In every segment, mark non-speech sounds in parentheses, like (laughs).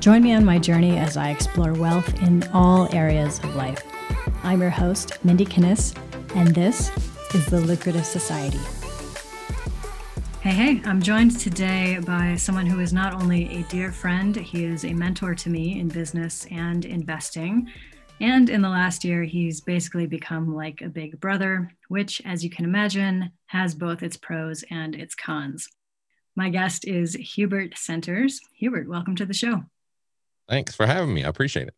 Join me on my journey as I explore wealth in all areas of life. I'm your host, Mindy Kinnis, and this is The Lucrative Society. Hey, hey, I'm joined today by someone who is not only a dear friend, he is a mentor to me in business and investing. And in the last year, he's basically become like a big brother, which, as you can imagine, has both its pros and its cons. My guest is Hubert Senters. Hubert, welcome to the show. Thanks for having me. I appreciate it.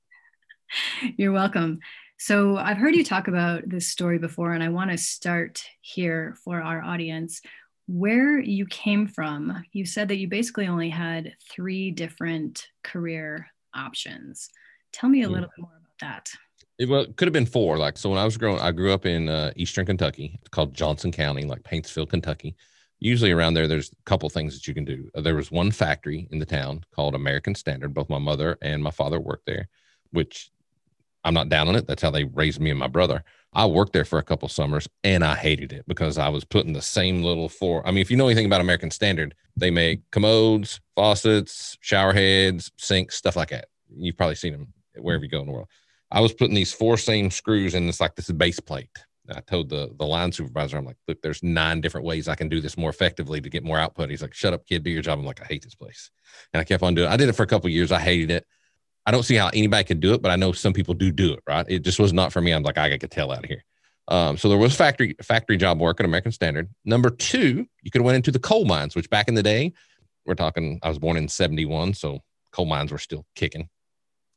You're welcome. So, I've heard you talk about this story before, and I want to start here for our audience. Where you came from, you said that you basically only had three different career options. Tell me a mm. little bit more about that. It, well, it could have been four. Like, so when I was growing, I grew up in uh, Eastern Kentucky. It's called Johnson County, like Paintsville, Kentucky usually around there there's a couple things that you can do. Uh, there was one factory in the town called american standard. Both my mother and my father worked there which i'm not down on it. That's how they raised me and my brother. I worked there for a couple summers and i hated it because i was putting the same little four i mean if you know anything about american standard they make commodes faucets shower heads sinks stuff like that. You've probably seen them wherever you go in the world. I was putting these four same screws in it's like this is base plate I told the the line supervisor, I'm like, look, there's nine different ways I can do this more effectively to get more output. He's like, shut up, kid, do your job. I'm like, I hate this place. And I kept on doing it. I did it for a couple years. I hated it. I don't see how anybody could do it, but I know some people do do it, right? It just was not for me. I'm like, I got to tell out of here. Um, so there was factory factory job work at American Standard. Number two, you could have went into the coal mines, which back in the day, we're talking, I was born in 71, so coal mines were still kicking.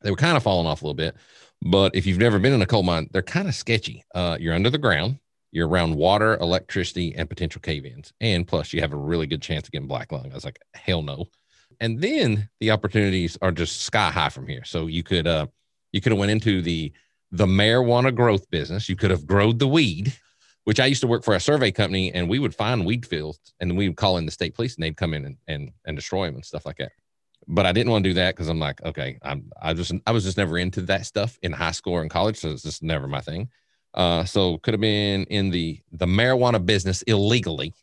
They were kind of falling off a little bit. But if you've never been in a coal mine, they're kind of sketchy. Uh, you're under the ground, you're around water, electricity, and potential cave ins. And plus, you have a really good chance of getting black lung. I was like, hell no. And then the opportunities are just sky high from here. So you could, uh, you could have went into the the marijuana growth business. You could have growed the weed, which I used to work for a survey company, and we would find weed fields, and we would call in the state police, and they'd come in and and, and destroy them and stuff like that but I didn't want to do that because I'm like, okay, I'm I just I was just never into that stuff in high school or in college, so it's just never my thing. Uh, so could have been in the the marijuana business illegally,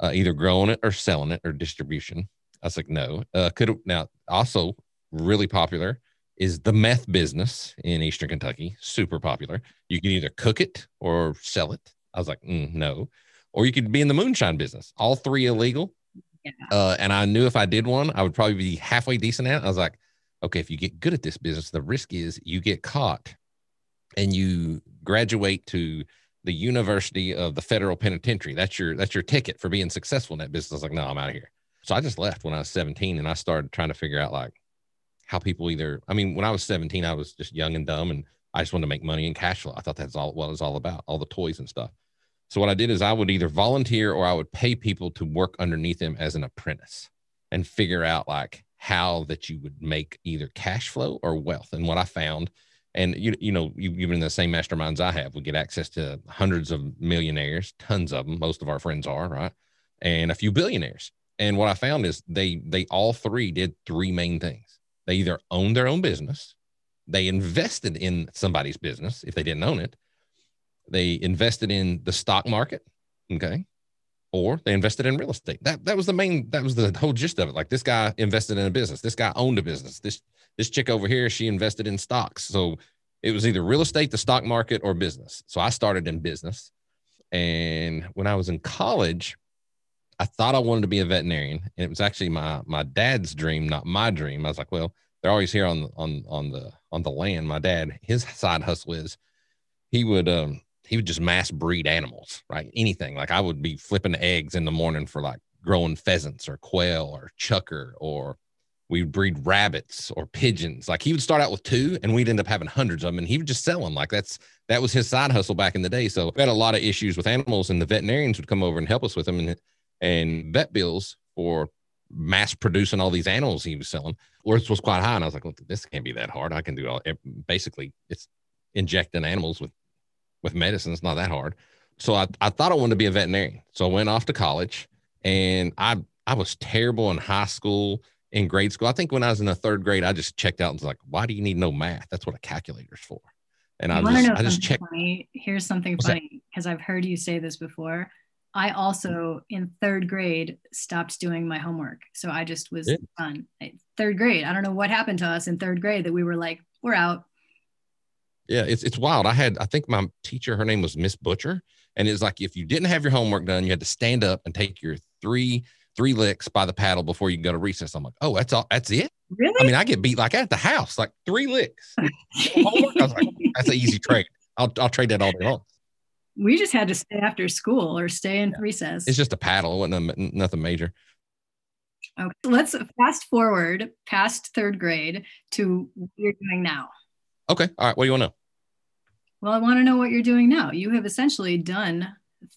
uh, either growing it or selling it or distribution. I was like, no. Uh, could now also really popular is the meth business in Eastern Kentucky, super popular. You can either cook it or sell it. I was like, mm, no. Or you could be in the moonshine business. All three illegal yeah. Uh, and I knew if I did one, I would probably be halfway decent at it. I was like, okay, if you get good at this business, the risk is you get caught and you graduate to the University of the Federal Penitentiary. That's your that's your ticket for being successful in that business. I was like, no, I'm out of here. So I just left when I was 17 and I started trying to figure out like how people either I mean, when I was 17, I was just young and dumb and I just wanted to make money and cash flow. I thought that's all what it was all about, all the toys and stuff. So what I did is I would either volunteer or I would pay people to work underneath them as an apprentice and figure out like how that you would make either cash flow or wealth. And what I found, and you you know you even in the same masterminds I have, we get access to hundreds of millionaires, tons of them. Most of our friends are right, and a few billionaires. And what I found is they they all three did three main things. They either owned their own business, they invested in somebody's business if they didn't own it, they invested in the stock market, okay, or they invested in real estate. That that was the main. That was the whole gist of it. Like this guy invested in a business. This guy owned a business. This this chick over here, she invested in stocks. So it was either real estate, the stock market, or business. So I started in business, and when I was in college, I thought I wanted to be a veterinarian, and it was actually my my dad's dream, not my dream. I was like, well, they're always here on on on the on the land. My dad, his side hustle is he would um he would just mass breed animals, right? Anything. Like I would be flipping eggs in the morning for like growing pheasants or quail or chukar, or we'd breed rabbits or pigeons. Like he would start out with two and we'd end up having hundreds of them and he would just sell them. Like that's, that was his side hustle back in the day. So we had a lot of issues with animals and the veterinarians would come over and help us with them and, and vet bills for mass producing all these animals he was selling. Worth was quite high. And I was like, well, this can't be that hard. I can do all, basically it's injecting animals with with medicine. It's not that hard. So I, I thought I wanted to be a veterinarian. So I went off to college and I, I was terrible in high school, in grade school. I think when I was in the third grade, I just checked out and was like, why do you need no math? That's what a calculator's for. And I just, I just checked. Funny? Here's something What's funny because I've heard you say this before. I also in third grade stopped doing my homework. So I just was yeah. done. Third grade. I don't know what happened to us in third grade that we were like, we're out. Yeah, it's it's wild. I had I think my teacher, her name was Miss Butcher, and it's like if you didn't have your homework done, you had to stand up and take your three three licks by the paddle before you can go to recess. I'm like, oh, that's all. That's it. Really? I mean, I get beat like at the house, like three licks. (laughs) homework. I was like, that's an easy trade. I'll I'll trade that all day long. We just had to stay after school or stay in recess. It's just a paddle, it wasn't a, nothing major. Okay, let's fast forward past third grade to what you're doing now. Okay. All right. What do you want to know? Well, I want to know what you're doing now. You have essentially done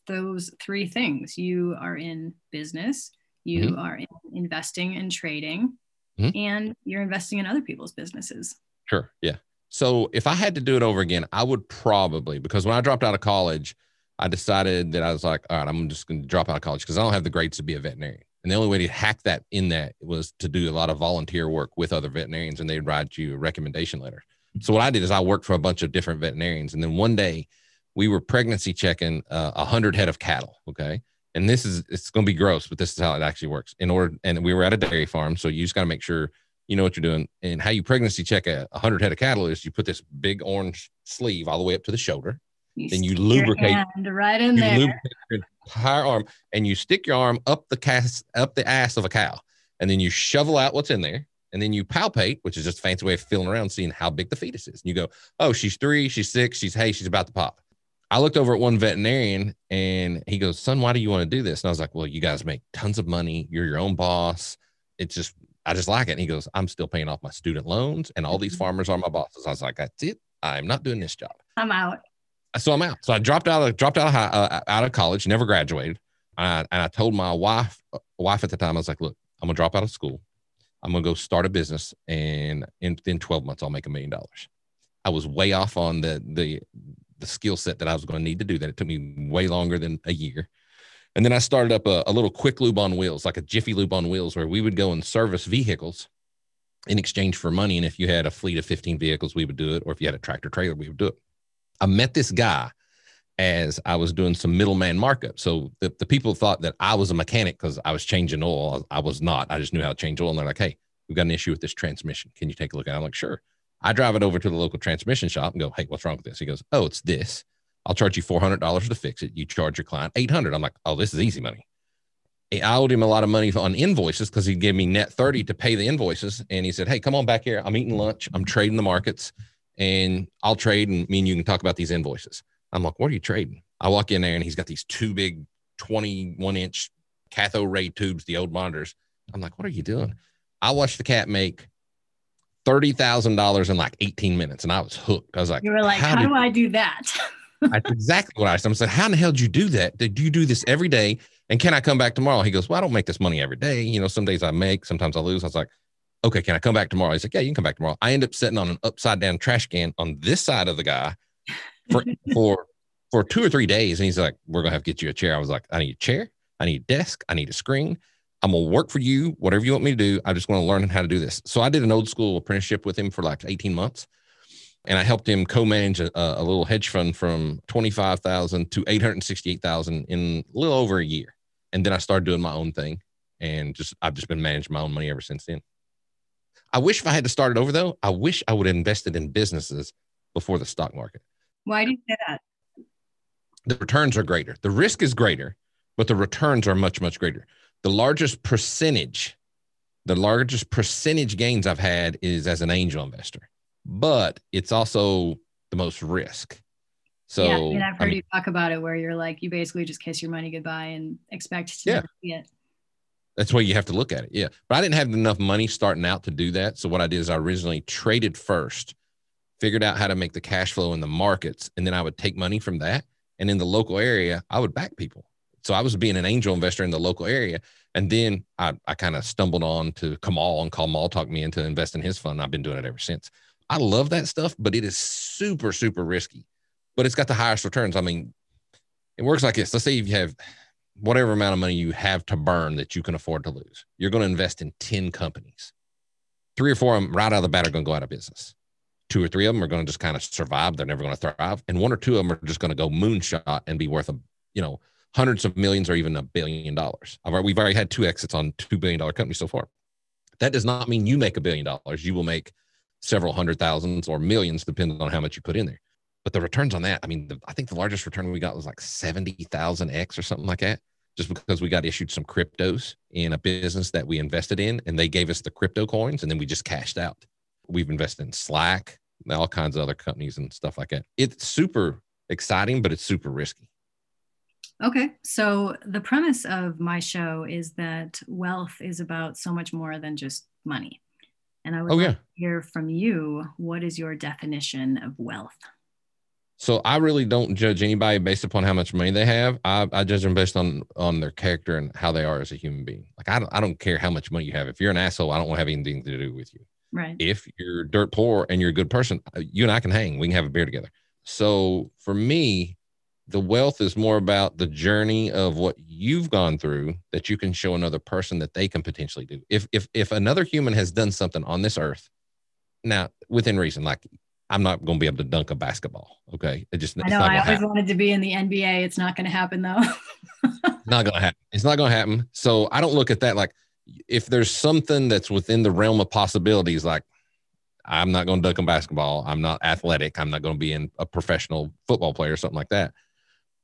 those three things. You are in business, you mm-hmm. are in investing and trading, mm-hmm. and you're investing in other people's businesses. Sure. Yeah. So if I had to do it over again, I would probably, because when I dropped out of college, I decided that I was like, all right, I'm just going to drop out of college because I don't have the grades to be a veterinarian. And the only way to hack that in that was to do a lot of volunteer work with other veterinarians and they'd write you a recommendation letter. So what I did is I worked for a bunch of different veterinarians. And then one day we were pregnancy checking uh, a uh, hundred head of cattle. Okay. And this is, it's going to be gross, but this is how it actually works in order. And we were at a dairy farm. So you just got to make sure you know what you're doing. And how you pregnancy check a, a hundred head of cattle is you put this big orange sleeve all the way up to the shoulder. You then you lubricate right in there. Lubricate your entire arm and you stick your arm up the cast up the ass of a cow. And then you shovel out what's in there and then you palpate, which is just a fancy way of feeling around, seeing how big the fetus is. And you go, oh, she's three, she's six, she's hey, she's about to pop. I looked over at one veterinarian and he goes, son, why do you want to do this? And I was like, well, you guys make tons of money. You're your own boss. It's just, I just like it. And he goes, I'm still paying off my student loans and all these mm-hmm. farmers are my bosses. I was like, that's it. I'm not doing this job. I'm out. So I'm out. So I dropped out of, dropped out of, high, uh, out of college, never graduated. I, and I told my wife, wife at the time, I was like, look, I'm gonna drop out of school. I'm gonna go start a business, and in, in 12 months, I'll make a million dollars. I was way off on the the the skill set that I was going to need to do that. It took me way longer than a year. And then I started up a, a, little quick lube on wheels, like a Jiffy Lube on wheels, where we would go and service vehicles in exchange for money. And if you had a fleet of 15 vehicles, we would do it. Or if you had a tractor trailer, we would do it. I met this guy as I was doing some middleman markup. So the, the people thought that I was a mechanic because I was changing oil. I, was not. I just knew how to change oil. And they're like, hey, we've got an issue with this transmission. Can you take a look at it? I'm like, sure. I drive it over to the local transmission shop and go, hey, what's wrong with this? He goes, oh, it's this. I'll charge you $400 to fix it. You charge your client 800 I'm like, oh, this is easy money. I owed him a lot of money on invoices because he gave me net 30 to pay the invoices. And he said, hey, come on back here. I'm eating lunch. I'm trading the markets and I'll trade and me and you can talk about these invoices. I'm like, what are you trading? I walk in there and he's got these two big 21 inch cathode ray tubes, the old monitors. I'm like, what are you doing? I watched the cat make thirty thousand dollars in like 18 minutes, and I was hooked. I was like, "You were like, how, how do I do that?" (laughs) that's exactly what I said. I said, "How in the hell did you do that? Did you do this every day? And can I come back tomorrow?" He goes, "Well, I don't make this money every day. You know, some days I make, sometimes I lose." I was like, "Okay, can I come back tomorrow?" He's like, "Yeah, you can come back tomorrow." I end up sitting on an upside down trash can on this side of the guy for for for two or three days, and he's like, "We're gonna have to get you a chair." I was like, "I need a chair. I need a desk. I need a screen." I'm gonna work for you, whatever you want me to do. I just want to learn how to do this. So I did an old school apprenticeship with him for like 18 months, and I helped him co-manage a, a little hedge fund from 25,000 to 868,000 in a little over a year. And then I started doing my own thing, and just I've just been managing my own money ever since then. I wish if I had to start it over though, I wish I would have invested in businesses before the stock market. Why do you say that? The returns are greater. The risk is greater, but the returns are much, much greater the largest percentage, the largest percentage gains I've had is as an angel investor, but it's also the most risk. So yeah, and I've heard I mean, you talk about it where you're like you basically just kiss your money goodbye and expect to yeah. see it. That's why you have to look at it. Yeah. But I didn't have enough money starting out to do that. So what I did is I originally traded first, figured out how to make the cash flow in the markets, and then I would take money from that. And in the local area, I would back people. So I was being an angel investor in the local area. And then I, I kind of stumbled on to Kamal and Kamal talked me into investing in his fund. I've been doing it ever since. I love that stuff, but it is super, super risky, but it's got the highest returns. I mean, it works like this. Let's say you have whatever amount of money you have to burn that you can afford to lose. You're going to invest in 10 companies. Three or four of them right out of the bat are going to go out of business. Two or three of them are going to just kind of survive. They're never going to thrive. And one or two of them are just going to go moonshot and be worth a, you know, hundreds of millions or even a billion dollars. We've already had two exits on $2 billion companies so far. That does not mean you make a billion dollars. You will make several hundred thousands or millions, depending on how much you put in there. But the returns on that, I mean, the, I think the largest return we got was like 70,000 X or something like that, just because we got issued some cryptos in a business that we invested in and they gave us the crypto coins and then we just cashed out. We've invested in Slack, all kinds of other companies and stuff like that. It's super exciting, but it's super risky. Okay. So the premise of my show is that wealth is about so much more than just money. And I would oh, yeah. hear from you what is your definition of wealth? So I really don't judge anybody based upon how much money they have. I, I judge them based on on their character and how they are as a human being. Like I don't I don't care how much money you have. If you're an asshole, I don't want to have anything to do with you. Right. If you're dirt poor and you're a good person, uh, you and I can hang. We can have a beer together. So for me, the wealth is more about the journey of what you've gone through that you can show another person that they can potentially do. If if if another human has done something on this earth, now within reason, like I'm not going to be able to dunk a basketball. Okay, it just I know I always happen. wanted to be in the NBA. It's not going to happen though. (laughs) not going to happen. It's not going to happen. So I don't look at that like if there's something that's within the realm of possibilities, like I'm not going to dunk a basketball. I'm not athletic. I'm not going to be in a professional football player or something like that.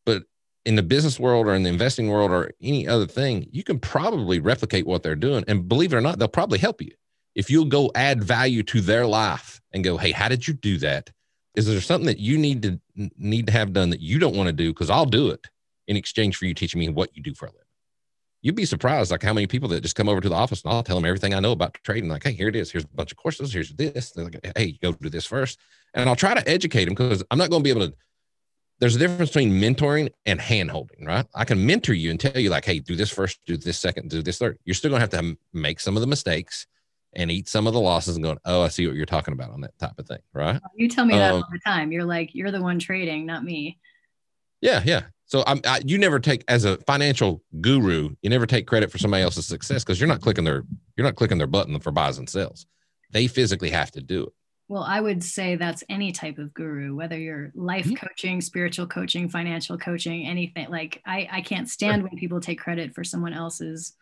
But in the business world or in the investing world or any other thing, you can probably replicate what they're doing. And believe it or not, they'll probably help you. If you'll go add value to their life and go, hey, how did you do that? Is there something that you need to need to have done that you don't want to do? Because I'll do it in exchange for you teaching me what you do for a living. You'd be surprised like how many people that just come over to the office and I'll tell them everything I know about trading. Like, hey, here it is. Here's a bunch of courses. Here's this. They're like, hey, go do this first. And I'll try to educate them because I'm not going to be able to there's a difference between mentoring and hand holding, right? I can mentor you and tell you, like, hey, do this first, do this second, do this third. You're still going to have to make some of the mistakes and eat some of the losses and going, oh, I see what you're talking about on that type of thing, right? You tell me um, that all the time. You're like, you're the one trading, not me. Yeah, yeah. So I'm, I, you never take as a financial guru, you never take credit for somebody else's success because you're not clicking their, you're not clicking their button for buys and sells. They physically have to do it. Well, I would say that's any type of guru, whether you're life mm-hmm. coaching, spiritual coaching, financial coaching, anything. Like I, I can't stand when people take credit for someone else's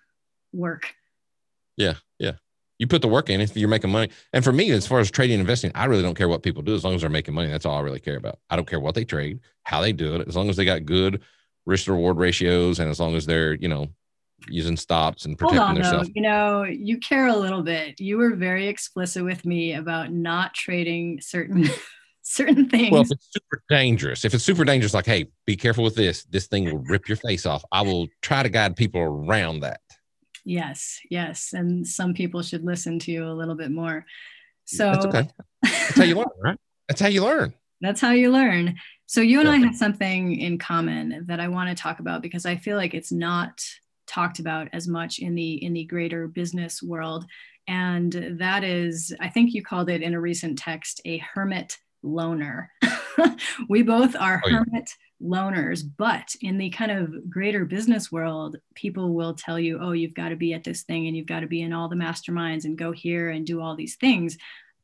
work. Yeah, yeah. You put the work in if you're making money. And for me, as far as trading and investing, I really don't care what people do as long as they're making money. That's all I really care about. I don't care what they trade, how they do it, as long as they got good risk reward ratios and as long as they're, you know, using stops and protecting Hold on, themselves. Though. You know, you care a little bit. You were very explicit with me about not trading certain (laughs) certain things. Well, if it's super dangerous, if it's super dangerous, like, hey, be careful with this. This thing will rip your face off. I will try to guide people around that. Yes, yes, and some people should listen to you a little bit more. So that's okay. That's how you learn, right? That's how you learn. (laughs) That's how you learn. So you and yeah. I have something in common that I want to talk about because I feel like it's not talked about as much in the in the greater business world and that is i think you called it in a recent text a hermit loner (laughs) we both are oh, yeah. hermit loners but in the kind of greater business world people will tell you oh you've got to be at this thing and you've got to be in all the masterminds and go here and do all these things.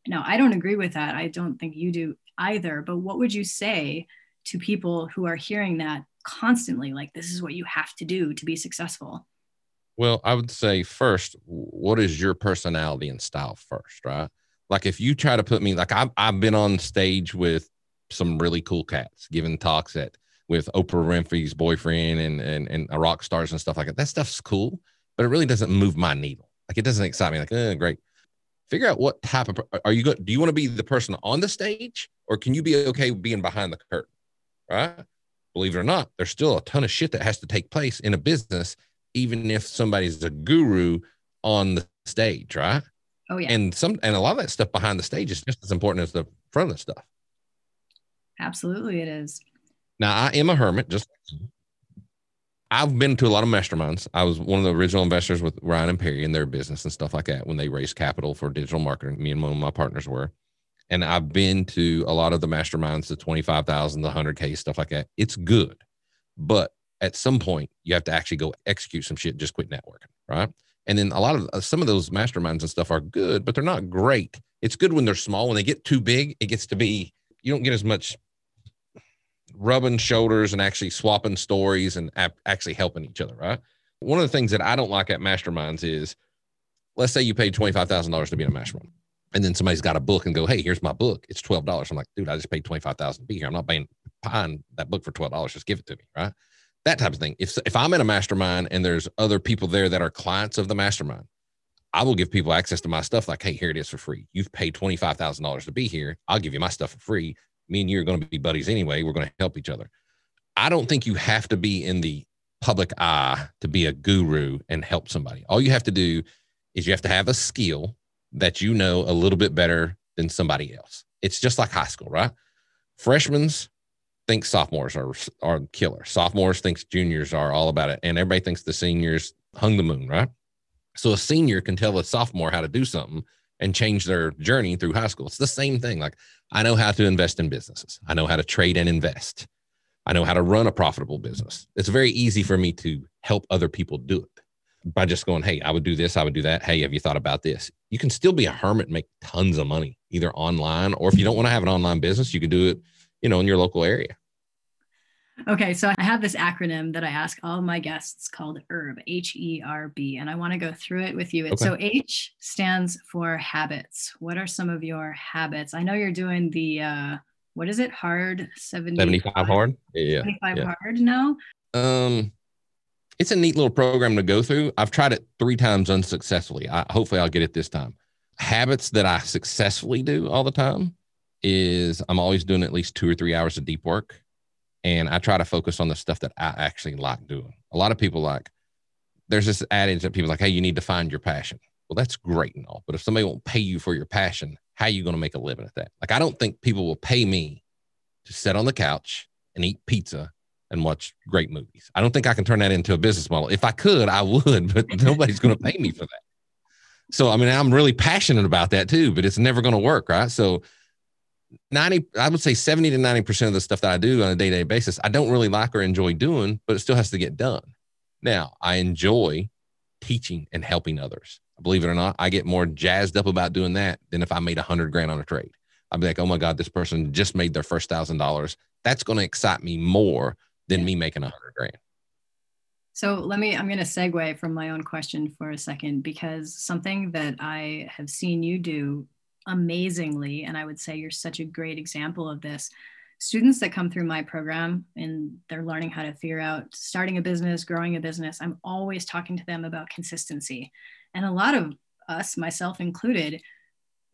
Now i don't agree with that. I don't think you do either but what would you say to people who are hearing that constantly like this is what you have to do to be successful well i would say first what is your personality and style first right? Like if you try to put me like I've, I've been on stage with some really cool cats giving talks at with oprah winfrey's boyfriend and and, and rock stars and stuff like that that stuff's cool but it really doesn't move my needle like it doesn't excite me like eh, great figure out what type of are you good do you want to be the person on the stage or can you be okay being behind the curtain right believe it or not, there's still a ton of shit that has to take place in a business, even if somebody's a guru on the stage, right? Oh yeah. And some and a lot of that stuff behind the stage is just as important as the front of the stuff. Absolutely, it is. Now I am a hermit. Just I've been to a lot of masterminds. I was one of the original investors with Ryan and Perry in their business and stuff like that when they raised capital for digital marketing. Me and one of my partners were and I've been to a lot of the masterminds, the 25,000, the 100K, stuff like that. It's good. But at some point, you have to actually go execute some shit, just quit networking, right? And then a lot of uh, some of those masterminds and stuff are good, but they're not great. It's good when they're small. When they get too big, it gets to be, you don't get as much rubbing shoulders and actually swapping stories and ap- actually helping each other, right? One of the things that I don't like at masterminds is let's say you paid $25,000 to be in a mastermind and then somebody's got a book and go, Hey, here's my book. It's $12. I'm like, dude, I just paid 25,000 to be here. I'm not paying, buying that book for $12. Just give it to me. Right. That type of thing. If, if I'm in a mastermind and there's other people there that are clients of the mastermind, I will give people access to my stuff. Like, Hey, here it is for free. You've paid $25,000 to be here. I'll give you my stuff for free. Me and you are going to be buddies anyway. We're going to help each other. I don't think you have to be in the public eye to be a guru and help somebody. All you have to do is you have to have a skill that you know a little bit better than somebody else. It's just like high school, right? Freshmen think sophomores are are killer. Sophomores thinks juniors are all about it, and everybody thinks the seniors hung the moon, right? So a senior can tell a sophomore how to do something and change their journey through high school. It's the same thing. Like I know how to invest in businesses. I know how to trade and invest. I know how to run a profitable business. It's very easy for me to help other people do it by just going, Hey, I would do this. I would do that. Hey, have you thought about this? You can still be a hermit, and make tons of money either online or if you don't want to have an online business, you can do it, you know, in your local area. Okay, so I have this acronym that I ask all my guests called HERB, H E R B, and I want to go through it with you. Okay. So H stands for habits. What are some of your habits? I know you're doing the uh, what is it? Hard 75, 75 hard? Yeah. 75 yeah. hard now? Um, it's a neat little program to go through. I've tried it three times unsuccessfully. I, hopefully, I'll get it this time. Habits that I successfully do all the time is I'm always doing at least two or three hours of deep work. And I try to focus on the stuff that I actually like doing. A lot of people like, there's this adage that people like, hey, you need to find your passion. Well, that's great and all. But if somebody won't pay you for your passion, how are you going to make a living at that? Like, I don't think people will pay me to sit on the couch and eat pizza and watch great movies. I don't think I can turn that into a business model. If I could, I would, but (laughs) nobody's going to pay me for that. So, I mean, I'm really passionate about that too, but it's never going to work. Right. So, 90, I would say 70 to 90% of the stuff that I do on a day to day basis, I don't really like or enjoy doing, but it still has to get done. Now, I enjoy teaching and helping others. Believe it or not, I get more jazzed up about doing that than if I made a hundred grand on a trade. I'd be like, oh my God, this person just made their first thousand dollars. That's going to excite me more than me making a hundred grand. So let me, I'm going to segue from my own question for a second because something that I have seen you do amazingly, and I would say you're such a great example of this. Students that come through my program and they're learning how to figure out starting a business, growing a business, I'm always talking to them about consistency. And a lot of us, myself included,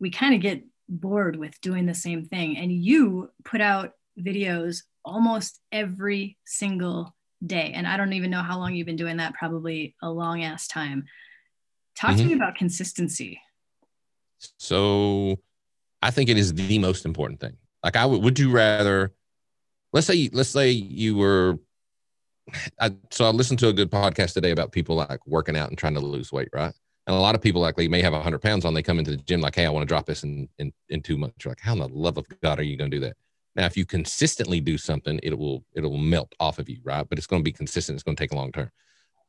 we kind of get bored with doing the same thing. And you put out videos almost every single day. And I don't even know how long you've been doing that, probably a long ass time. Talk mm-hmm. to me about consistency. So I think it is the most important thing. Like I would would you rather let's say let's say you were I, so I listened to a good podcast today about people like working out and trying to lose weight, right? And a lot of people like they may have hundred pounds on, they come into the gym like, hey, I want to drop this in in, in two months. You're like, how in the love of God are you going to do that? Now, if you consistently do something, it will it will melt off of you, right? But it's going to be consistent. It's going to take a long term.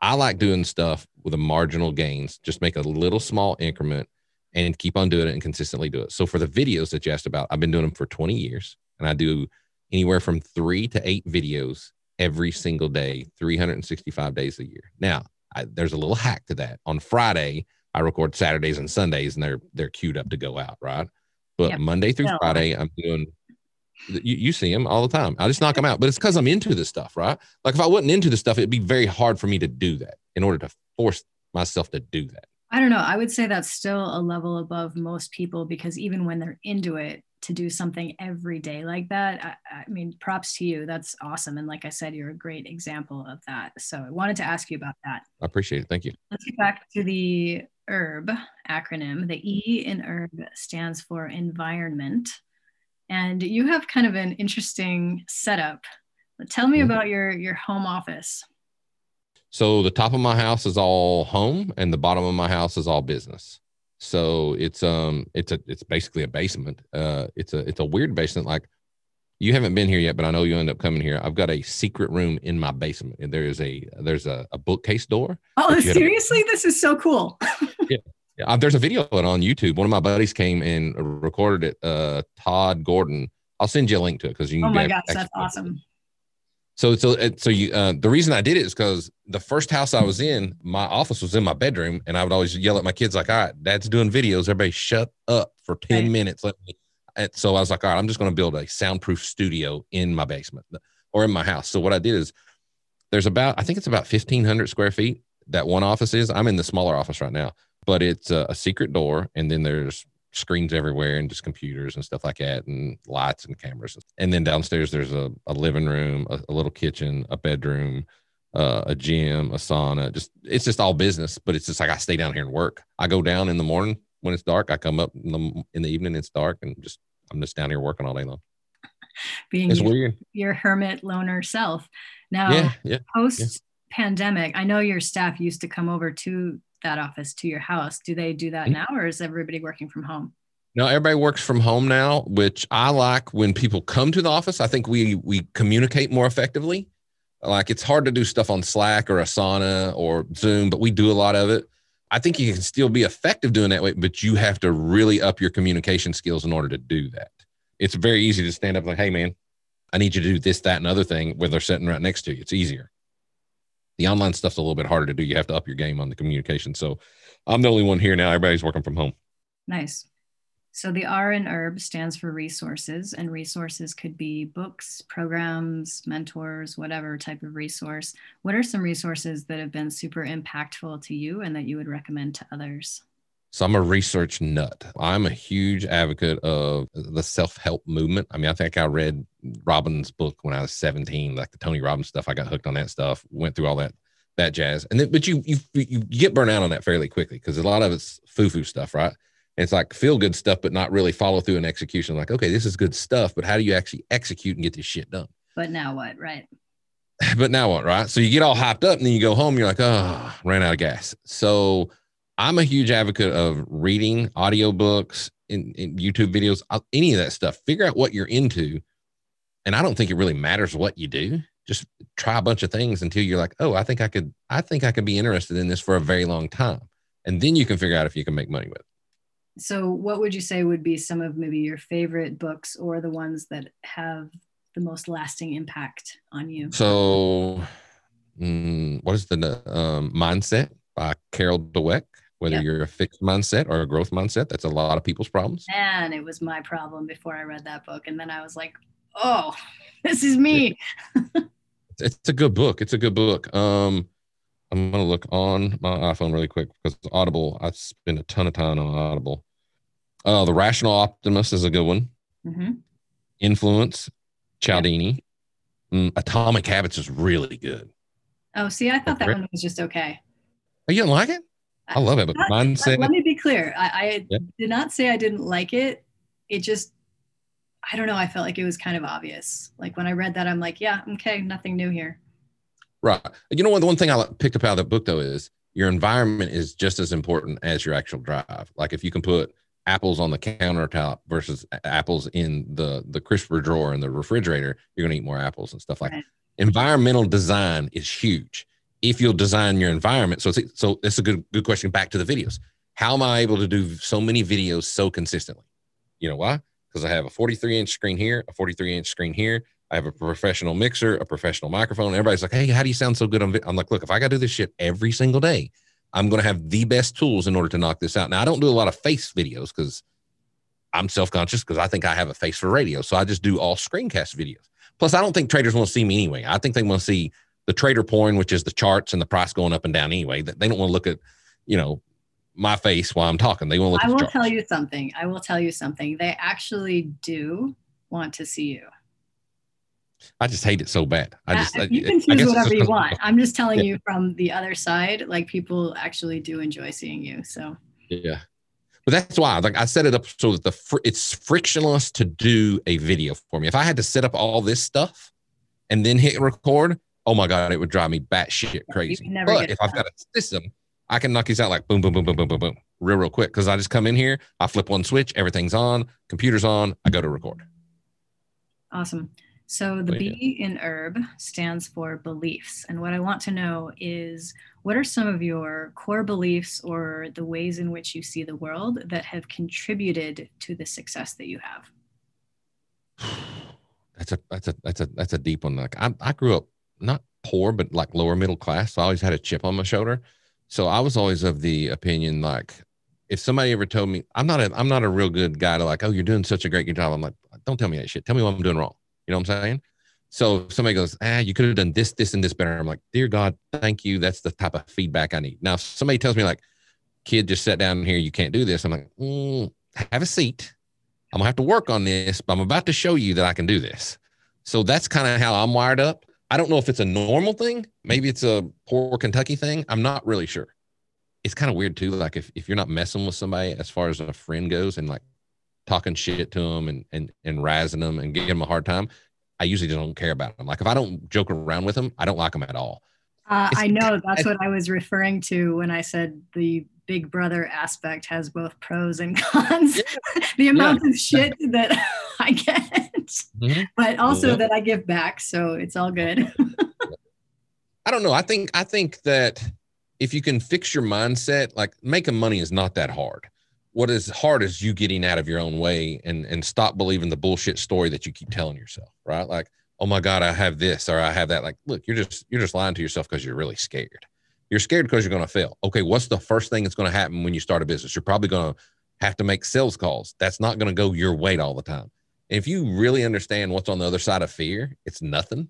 I like doing stuff with a marginal gains. Just make a little small increment and keep on doing it and consistently do it. So for the videos that you asked about, I've been doing them for 20 years, and I do anywhere from three to eight videos every single day, 365 days a year. Now, I, there's a little hack to that. On Friday, I record Saturdays and Sundays, and they're they're queued up to go out, right? But yep. Monday through Friday, I'm doing you, you see them all the time. I just knock them out, but it's because I'm into this stuff, right? Like if I wasn't into this stuff, it'd be very hard for me to do that in order to force myself to do that. I don't know. I would say that's still a level above most people because even when they're into it, to do something every day like that, I, I mean, props to you. That's awesome. And like I said, you're a great example of that. So I wanted to ask you about that. I appreciate it. Thank you. Let's get back to the HERB acronym. The E in HERB stands for environment. And you have kind of an interesting setup. Tell me mm-hmm. about your your home office. So the top of my house is all home and the bottom of my house is all business. So it's um it's a it's basically a basement. Uh it's a it's a weird basement like you haven't been here yet, but I know you end up coming here. I've got a secret room in my basement, and there is a there's a, a bookcase door. Oh, seriously, this is so cool. (laughs) yeah, yeah, there's a video of it on YouTube. One of my buddies came and recorded it. Uh, Todd Gordon. I'll send you a link to it because you. Can oh my gosh, that's awesome. So so so you uh, the reason I did it is because the first house I was in, my office was in my bedroom, and I would always yell at my kids like, "All right, Dad's doing videos. Everybody, shut up for ten right. minutes. Let me." And so I was like, "All right, I'm just going to build a soundproof studio in my basement or in my house." So what I did is, there's about I think it's about 1,500 square feet that one office is. I'm in the smaller office right now, but it's a, a secret door, and then there's screens everywhere and just computers and stuff like that and lights and cameras and then downstairs there's a, a living room a, a little kitchen a bedroom uh, a gym a sauna just it's just all business but it's just like i stay down here and work i go down in the morning when it's dark i come up in the, in the evening it's dark and just i'm just down here working all day long (laughs) being it's your, weird. your hermit loner self now yeah, yeah, post yeah. pandemic i know your staff used to come over to that office to your house. Do they do that mm-hmm. now or is everybody working from home? No, everybody works from home now, which I like when people come to the office. I think we we communicate more effectively. Like it's hard to do stuff on Slack or Asana or Zoom, but we do a lot of it. I think you can still be effective doing that way, but you have to really up your communication skills in order to do that. It's very easy to stand up like, hey man, I need you to do this, that, and other thing where they're sitting right next to you. It's easier. The online stuff's a little bit harder to do. You have to up your game on the communication. So I'm the only one here now. Everybody's working from home. Nice. So the R in herb stands for resources, and resources could be books, programs, mentors, whatever type of resource. What are some resources that have been super impactful to you and that you would recommend to others? So I'm a research nut. I'm a huge advocate of the self-help movement. I mean, I think I read Robbins' book when I was 17, like the Tony Robbins stuff. I got hooked on that stuff, went through all that that jazz. And then but you you you get burnt out on that fairly quickly because a lot of it's foo-foo stuff, right? And it's like feel good stuff, but not really follow through and execution. Like, okay, this is good stuff, but how do you actually execute and get this shit done? But now what? Right. (laughs) But now what, right? So you get all hyped up and then you go home, you're like, oh, ran out of gas. So I'm a huge advocate of reading audiobooks in, in YouTube videos, uh, any of that stuff. Figure out what you're into. And I don't think it really matters what you do. Just try a bunch of things until you're like, oh, I think I could, I think I could be interested in this for a very long time. And then you can figure out if you can make money with it. So, what would you say would be some of maybe your favorite books or the ones that have the most lasting impact on you? So, mm, what is the um, mindset by Carol Dweck? Whether yep. you're a fixed mindset or a growth mindset. That's a lot of people's problems. And it was my problem before I read that book. And then I was like, oh, (laughs) this is me. it's a good book. It's a good book. Um, I'm gonna look on my iPhone really quick because Audible. I spend a ton of time on Audible. Uh, the Rational Optimist is a good one. Mm-hmm. Influence, Cialdini. Mm, Atomic Habits is really good. Oh, see, I thought that one was just okay. Oh, you don't like it? I love it, but mindset. Let me be clear. I, I yeah. did not say I didn't like it. It just, I don't know. I felt like it was kind of obvious. Like when I read that, I'm like, yeah, okay, nothing new here. Right. You know what? The one thing I picked up out of the book though is your environment is just as important as your actual drive. Like if you can put apples on the countertop versus apples in the the crisper drawer in the refrigerator, you're gonna eat more apples and stuff like right. that. Environmental design is huge if you'll design your environment. So it's, so that's a good good question. Back to the videos. How am I able to do so many videos so consistently? You know why? Because I have a 43 inch screen here, a 43 inch screen here. I have a professional mixer, a professional microphone. Everybody's like, "Hey, how do you sound so good on?" I'm like, "Look, if I got to do this shit every single day, I'm going to have the best tools in order to knock this out." Now, I don't do a lot of face videos because I'm self conscious because I think I have a face for radio, so I just do all screencast videos. Plus, I don't think traders want to see me anyway. I think they want to see the trader porn, which is the charts and the price going up and down anyway. They don't want to look at, you know, my face while I'm talking. They want to look. I will tell you something. I will tell you something. They actually do want to see you. I just hate it so bad. I uh, just you can choose whatever you want. I'm just telling yeah. you from the other side. Like people actually do enjoy seeing you. So yeah, but that's why like I set it up so that the fr- it's frictionless to do a video for me. If I had to set up all this stuff and then hit record, oh my god, it would drive me batshit crazy. But if I've got a system, I can knock these out like boom, boom, boom, boom, boom, boom, boom, real, real quick. Because I just come in here, I flip one switch, everything's on, computer's on, I go to record. Awesome. So the B in herb stands for beliefs. And what I want to know is what are some of your core beliefs or the ways in which you see the world that have contributed to the success that you have? (sighs) that's a that's a that's a that's a deep one. Like I, I grew up not poor, but like lower middle class. So I always had a chip on my shoulder. So I was always of the opinion like if somebody ever told me I'm not a I'm not a real good guy to like, oh, you're doing such a great job. I'm like, don't tell me that shit. Tell me what I'm doing wrong. You know what I'm saying? So somebody goes, ah, you could have done this, this, and this better. I'm like, dear God, thank you. That's the type of feedback I need. Now, if somebody tells me like, kid, just sat down here, you can't do this. I'm like, mm, have a seat. I'm gonna have to work on this, but I'm about to show you that I can do this. So that's kind of how I'm wired up. I don't know if it's a normal thing. Maybe it's a poor Kentucky thing. I'm not really sure. It's kind of weird too. Like if, if you're not messing with somebody as far as a friend goes and like talking shit to them and, and, and razzing them and giving them a hard time, I usually just don't care about them. Like if I don't joke around with them, I don't like them at all. Uh, I know that's what I was referring to when I said the big brother aspect has both pros and cons. Yeah. (laughs) the amount yeah. of shit that (laughs) I get, mm-hmm. but also yeah. that I give back. So it's all good. (laughs) I don't know. I think I think that if you can fix your mindset, like making money is not that hard. What is hard is you getting out of your own way and and stop believing the bullshit story that you keep telling yourself, right? Like, oh my God, I have this or I have that. Like, look, you're just you're just lying to yourself because you're really scared. You're scared because you're going to fail. Okay, what's the first thing that's going to happen when you start a business? You're probably going to have to make sales calls. That's not going to go your way all the time. And if you really understand what's on the other side of fear, it's nothing.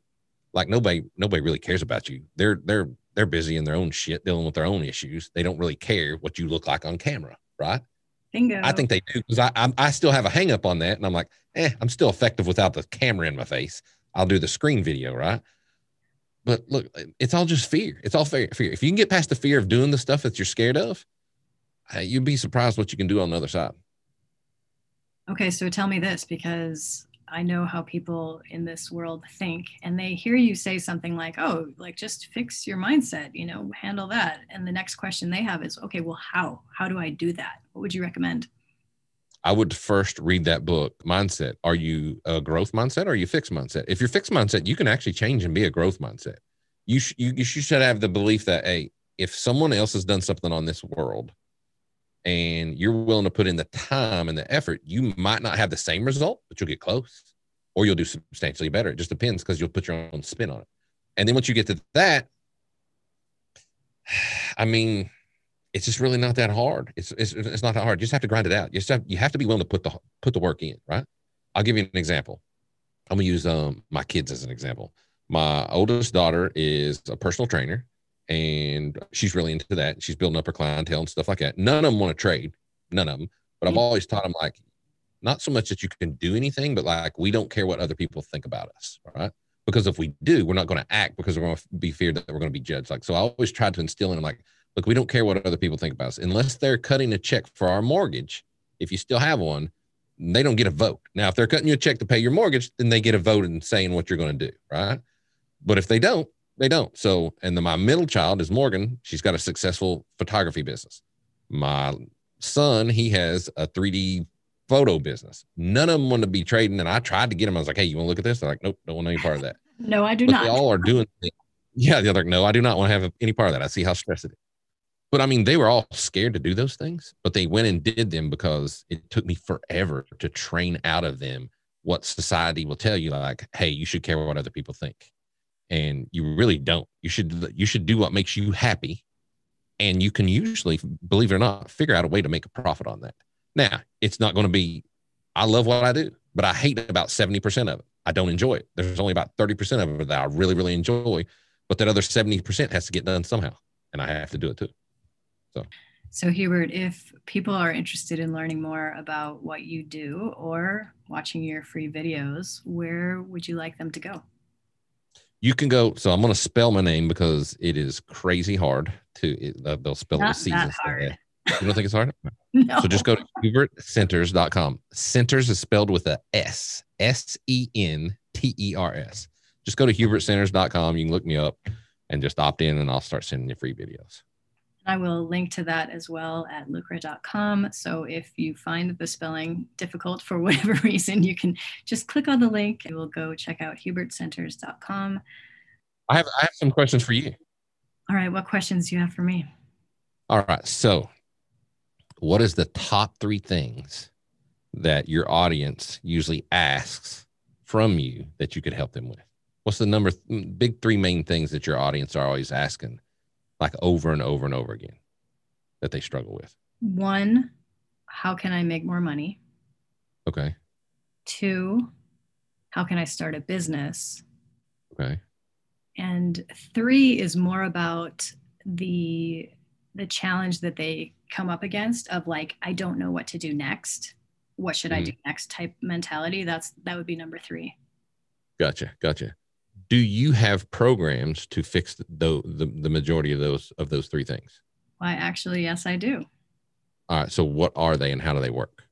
Like nobody, nobody really cares about you. They're they're they're busy in their own shit, dealing with their own issues. They don't really care what you look like on camera, right? Bingo. I think they do because I, I I still have a hang up on that, and I'm like, eh, I'm still effective without the camera in my face. I'll do the screen video, right? But look, it's all just fear. It's all fear. If you can get past the fear of doing the stuff that you're scared of, you'd be surprised what you can do on the other side. Okay, so tell me this because I know how people in this world think, and they hear you say something like, "Oh, like just fix your mindset, you know, handle that." And the next question they have is, "Okay, well, how? How do I do that? What would you recommend?" I would first read that book, Mindset. Are you a growth mindset or are you a fixed mindset? If you're fixed mindset, you can actually change and be a growth mindset. You, sh- you, you should have the belief that, hey, if someone else has done something on this world and you're willing to put in the time and the effort, you might not have the same result, but you'll get close or you'll do substantially better. It just depends because you'll put your own spin on it. And then once you get to that, (sighs) I mean, it's just really not that hard. It's, it's, it's not that hard. You just have to grind it out. You just have, you have to be willing to put the, put the work in, right? I'll give you an example. I'm gonna use um, my kids as an example. My oldest daughter is a personal trainer and she's really into that. She's building up her clientele and stuff like that. None of them want to trade, none of them. But I've mm. always taught them like, not so much that you can do anything, but like we don't care what other people think about us, right? Because if we do, we're not going to act because we're going to be feared that we're going to be judged. Like so, I always tried to instill in them like, look, we don't care what other people think about us unless they're cutting a check for our mortgage. If you still have one, they don't get a vote. Now, if they're cutting you a check to pay your mortgage, then they get a vote in saying what you're going to do, right? But if they don't, they don't. So, and then my middle child is Morgan. She's got a successful photography business. My son, he has a 3D photo business. None of them want to be trading. And I tried to get them. I was like, hey, you want to look at this? They're like, nope, don't want any part of that. (laughs) no, I do but not. They all are doing. Yeah, the other no, I do not want to have any part of that. I see how stressed it is. But I mean, they were all scared to do those things, but they went and did them because it took me forever to train out of them what society will tell you like, hey, you should care what other people think. And you really don't. You should you should do what makes you happy. And you can usually, believe it or not, figure out a way to make a profit on that. Now, it's not going to be, I love what I do, but I hate about 70% of it. I don't enjoy it. There's only about 30% of it that I really, really enjoy, but that other 70% has to get done somehow. And I have to do it too. So, so Hubert, if people are interested in learning more about what you do or watching your free videos, where would you like them to go? You can go. So I'm going to spell my name because it is crazy hard to. It, uh, they'll spell Not it with C's instead. You don't think it's hard? no. (laughs) So just go to hubertsenters.com. Senters is spelled with a S. S E N T E R S. Just go to hubertsenters.com. You can look me up and just opt in, and I'll start sending you free videos. I will link to that as well at lucra.com. So if you find the spelling difficult for (laughs) whatever reason, you can just click on the link. You will go check out hubertsenters.com. I have I have some questions for you. All right, what questions do you have for me? All right, so what is the top three things that your audience usually asks from you that you could help them with? What's the number, mm, big three main things that your audience are always asking, like over and over and over again, that they struggle with? One, how can I make more money? Okay. Two, how can I start a business? Okay. And three is more about the the challenge that they come up against of like I don't know what to do next. What should mm-hmm. I do next type mentality. That's that would be number 3. Gotcha. Gotcha. Do you have programs to fix the, the the majority of those of those three things? Why actually yes I do. All right. So what are they and how do they work?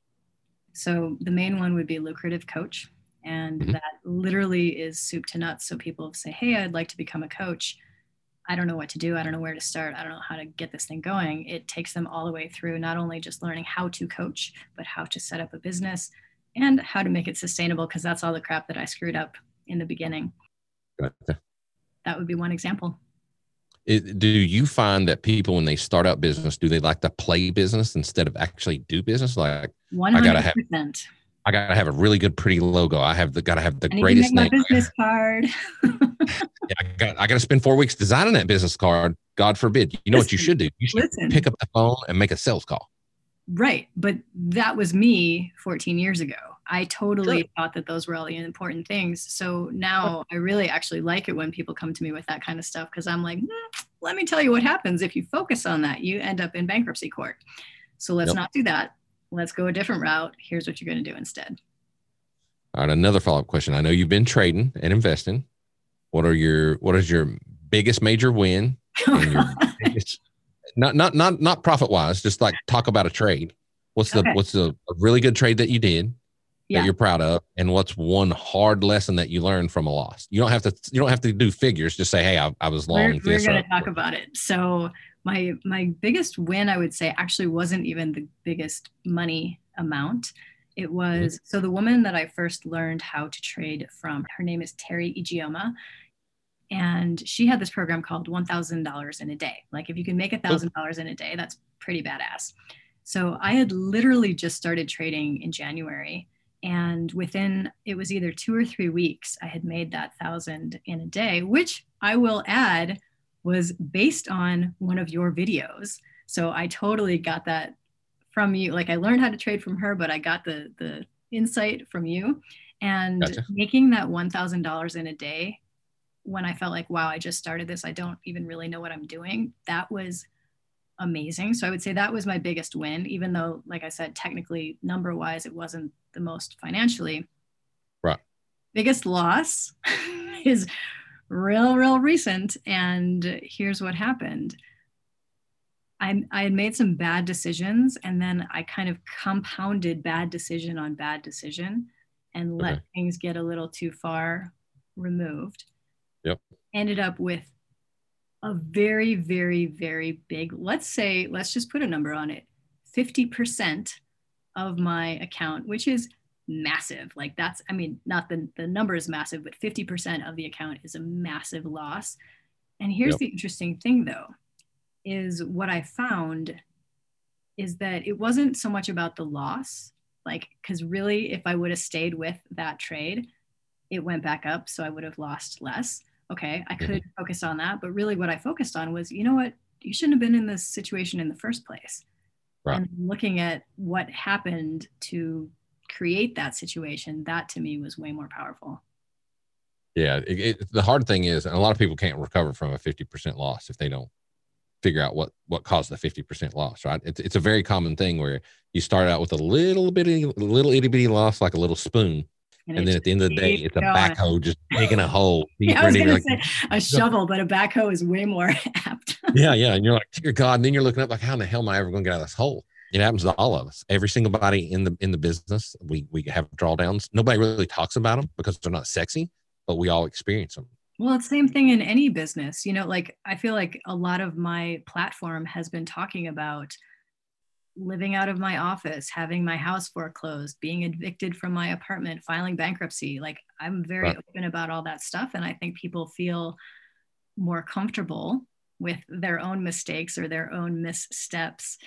So the main one would be lucrative coach. And mm-hmm. that literally is soup to nuts. So people say, Hey, I'd like to become a coach. I don't know what to do. I don't know where to start. I don't know how to get this thing going. It takes them all the way through not only just learning how to coach, but how to set up a business and how to make it sustainable, because that's all the crap that I screwed up in the beginning. Gotcha. That would be one example. It, do you find that people, when they start out business, do they like to play business instead of actually do business? Like, 100%. I gotta have I gotta have a really good, pretty logo. I have the gotta have the greatest name. business (laughs) card. (laughs) yeah, I got I gotta spend four weeks designing that business card. God forbid. You know listen, what you should do? You should listen. pick up the phone and make a sales call. Right, but that was me 14 years ago. I totally thought that those were all the important things. So now I really actually like it when people come to me with that kind of stuff because I'm like, mm, let me tell you what happens if you focus on that. You end up in bankruptcy court. So let's yep. not do that let's go a different route. Here's what you're going to do instead. All right, another follow-up question. I know you've been trading and investing. What are your what is your biggest major win? (laughs) biggest, not not not not profit wise, just like talk about a trade. What's the what's the a really good trade that you did yeah. that you're proud of, and what's one hard lesson that you learned from a loss? You don't have to you don't have to do figures. Just say, hey, I, I was long. We're, we're going to talk about it. So my my biggest win i would say actually wasn't even the biggest money amount it mm-hmm. was so the woman that i first learned how to trade from her name is teri ijeoma and she had this program called $1000 in a day like if you can make $1000 in a day that's pretty badass so i had literally just started trading in january and within it was either two or three weeks i had made that thousand in a day which i will add was based on one of your videos. So I totally got that from you. Like I learned how to trade from her, but I got the the insight from you. And gotcha. making that one thousand dollars in a day when I felt like, wow, I just started this. I don't even really know what I'm doing. That was amazing. So I would say that was my biggest win, even though, like I said, technically number wise, it wasn't the most financially. Right. Biggest loss (laughs) is real, real recent. And here's what happened. I, I had made some bad decisions and then I kind of compounded bad decision on bad decision and let okay. things get a little too far removed. Yep. Ended up with a very, very, very big, let's say, let's just put a number on it 50% of my account, which is massive. Like that's, I mean, not the, the number is massive, but 50% of the account is a massive loss. And here's yep. the interesting thing though, is what I found is that it wasn't so much about the loss, like, because really, if I would have stayed with that trade, it went back up. So I would have lost less. Okay, I could mm-hmm. focus on that. But really, what I focused on was, you know what? You shouldn't have been in this situation in the first place. Right. And looking at what happened to create that situation, that to me was way more powerful. Yeah, it, it, the hard thing is, and a lot of people can't recover from a fifty percent loss if they don't figure out what what caused the fifty percent loss. Right? It's it's a very common thing where you start out with a little bitty, little itty bitty loss, like a little spoon, and, and then at the end of the day, it's a backhoe just (laughs) digging a hole. yeah, I was going like, say a (laughs) shovel, but a backhoe is way more (laughs) apt. yeah, yeah, and you're like, dear God, and then you're looking up like, how in the hell am I ever going to get out of this hole? it happens to all of us every single body in the in the business we we have drawdowns nobody really talks about them because they're not sexy but we all experience them well it's the same thing in any business you know like i feel like a lot of my platform has been talking about living out of my office having my house foreclosed being evicted from my apartment filing bankruptcy like i'm very right. open about all that stuff and i think people feel more comfortable with their own mistakes or their own missteps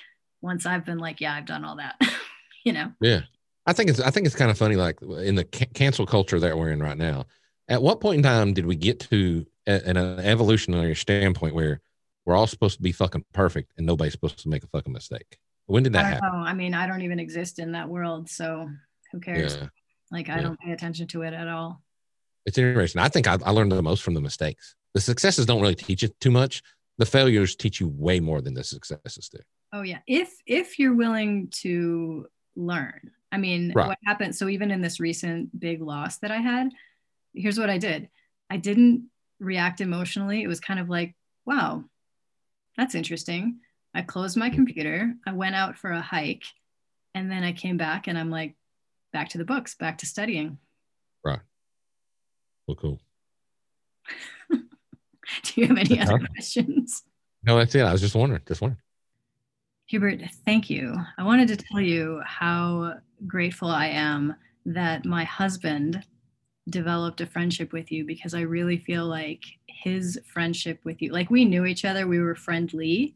once I've been like, yeah, I've done all that, (laughs) you know? Yeah. I think it's I think it's kind of funny, like in the cancel culture that we're in right now. At what point in time did we get to an evolutionary standpoint where we're all supposed to be fucking perfect and nobody's supposed to make a fucking mistake? When did that I happen? Know. I mean, I don't even exist in that world, so who cares? Yeah. Like, I yeah. don't pay attention to it at all. It's interesting. I think I, I learned the most from the mistakes. The successes don't really teach it too much. The failures teach you way more than the successes do. Oh yeah, if if you're willing to learn. I mean, right. what happened? So even in this recent big loss that I had, here's what I did. I didn't react emotionally. It was kind of like, wow, that's interesting. I closed my computer, I went out for a hike, and then I came back and I'm like, back to the books, back to studying. Right. Well, cool. (laughs) Do you have any other questions? No, that's it. I was just wondering. Just wondering. Hubert, thank you. I wanted to tell you how grateful I am that my husband developed a friendship with you because I really feel like his friendship with you, like we knew each other, we were friendly,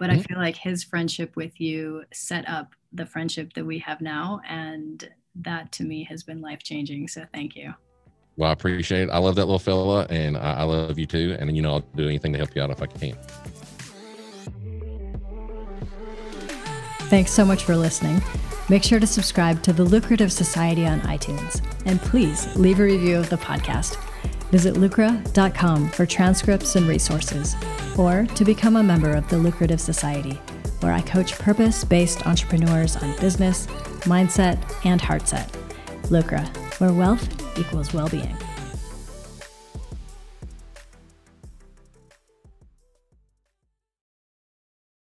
but mm-hmm. I feel like his friendship with you set up the friendship that we have now. And that to me has been life changing. So thank you. Well, I appreciate it. I love that little fella and I, I love you too. And, you know, I'll do anything to help you out if I can. Thanks so much for listening. Make sure to subscribe to the Lucrative Society on iTunes. And please leave a review of the podcast. Visit lucra.com for transcripts and resources, or to become a member of the Lucrative Society, where I coach purpose based entrepreneurs on business, mindset, and heartset. Lucra, where wealth equals well being.